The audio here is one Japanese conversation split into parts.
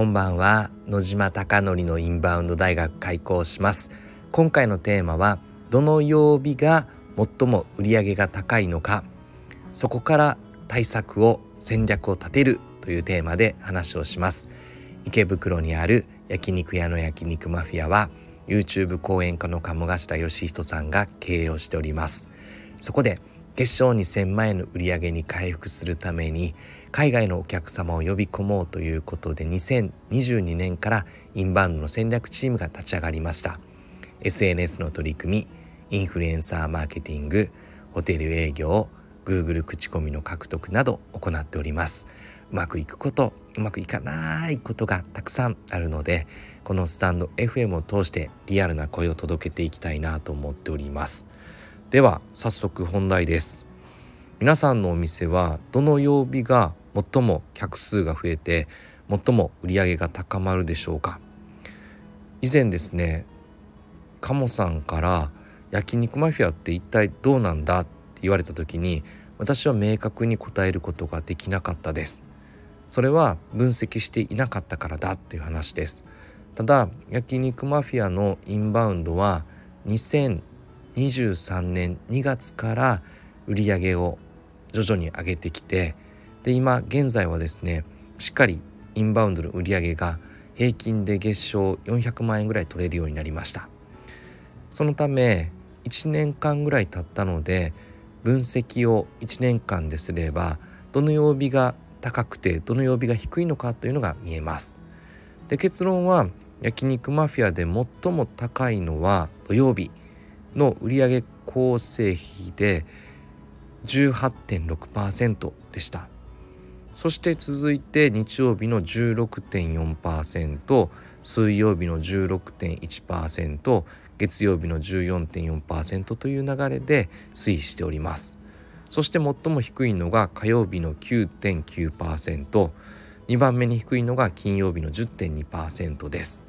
こんばんは野島貴則のインバウンド大学開校します。今回のテーマはどの曜日が最も売り上げが高いのか。そこから対策を戦略を立てるというテーマで話をします。池袋にある焼肉屋の焼肉マフィアは YouTube 講演家の鴨頭義人さんが経営をしております。そこで月賞2000万円の売り上げに回復するために海外のお客様を呼び込もうということで2022年からインバウンドの戦略チームが立ち上がりました。SNS の取り組みインフルエンサーマーケティングホテル営業 Google 口コミの獲得など行っております。うまくいくことうまくいかないことがたくさんあるのでこのスタンド FM を通してリアルな声を届けていきたいなと思っております。では早速本題です。皆さんのお店はどの曜日が最も客数が増えて最も売り上げが高まるでしょうか？以前ですね鴨さんから焼肉マフィアって一体どうなんだ？って言われた時に私は明確に答えることができなかったです。それは分析していなかったからだという話です。ただ焼肉マフィアのインバウンドは2000 23年2月から売り上げを徐々に上げてきてで今現在はですねしっかりインバウンドの売り上げが平均で月賞400万円ぐらい取れるようになりました。そのため1年間ぐらい経ったので分析を1年間ですればどの曜日が高くてどの曜日が低いのかというのが見えます。で結論は焼肉マフィアで最も高いのは土曜日。の売上構成比で18.6%でしたそして続いて日曜日の16.4%水曜日の16.1%月曜日の14.4%という流れで推移しておりますそして最も低いのが火曜日の9.9%、2番目に低いのが金曜日の10.2%です。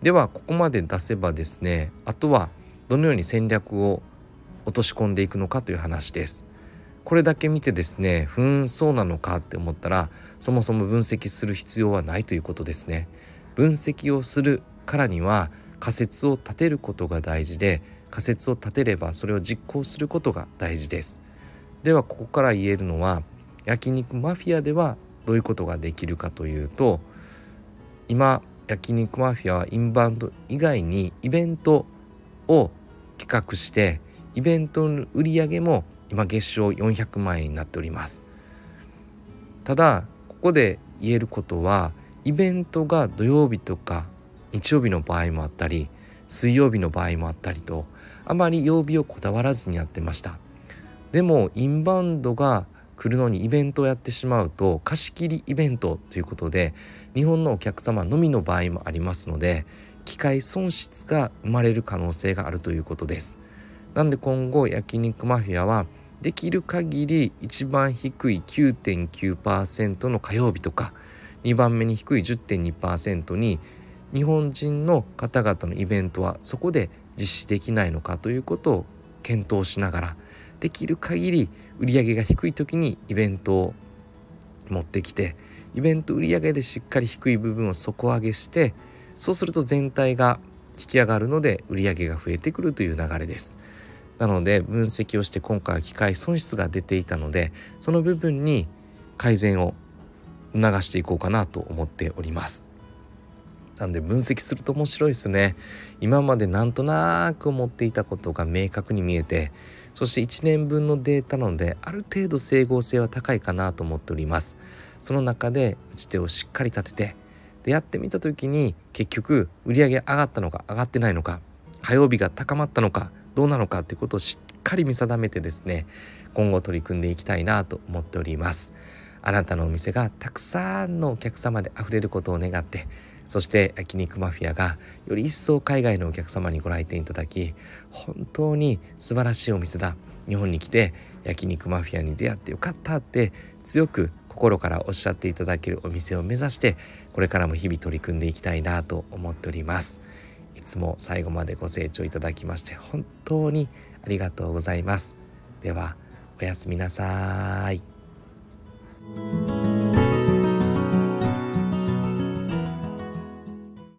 ではここまで出せばですねあとはどのように戦略を落とし込んでいくのかという話です。これだけ見てですねふーんそうなのかって思ったらそもそも分析する必要はないということですね。分析をするからには仮説を立てることが大事で仮説を立てればそれを実行することが大事です。ではここから言えるのは焼肉マフィアではどういうことができるかというと今焼肉マフィアはインバウンド以外にイベントを企画してイベントの売り上げも今月賞400万円になっております。ただここで言えることはイベントが土曜日とか日曜日の場合もあったり水曜日の場合もあったりとあまり曜日をこだわらずにやってました。でもインバウンドが来るのにイベントをやってしまうと貸し切りイベントということで日本のお客様のみの場合もありますので機械損失が生まれる可能性があるということです。なんで今後焼肉マフィアはできる限り一番低い9.9%の火曜日とか2番目に低い10.2%に日本人の方々のイベントはそこで実施できないのかということを検討しながらできる限り売り上げが低い時にイベントを持ってきてイベント売り上げでしっかり低い部分を底上げしてそうすると全体が引き上がるので売り上げが増えてくるという流れです。なので分析をして今回は機械損失が出ていたのでその部分に改善を促していこうかなと思っております。なんで分析すると面白いですね。今までなんとなく思っていたことが明確に見えてそして1年分のデータなのである程度整合性は高いかなと思っております。その中で打ち手をしっかり立ててでやってみた時に結局売り上げ上がったのか上がってないのか火曜日が高まったのかどうなのかっていうことをしっかり見定めてですね今後取り組んでいきたいなと思っております。あなたのお店がたくさんのお客様で溢れることを願ってそして焼肉マフィアがより一層海外のお客様にご来店いただき本当に素晴らしいお店だ。日本に来て焼肉マフィアに出会ってよかったって強く心からおっしゃっていただけるお店を目指してこれからも日々取り組んでいきたいなと思っております。いつも最後までご清聴いただきまして本当にありがとうございます。ではおやすみなさい。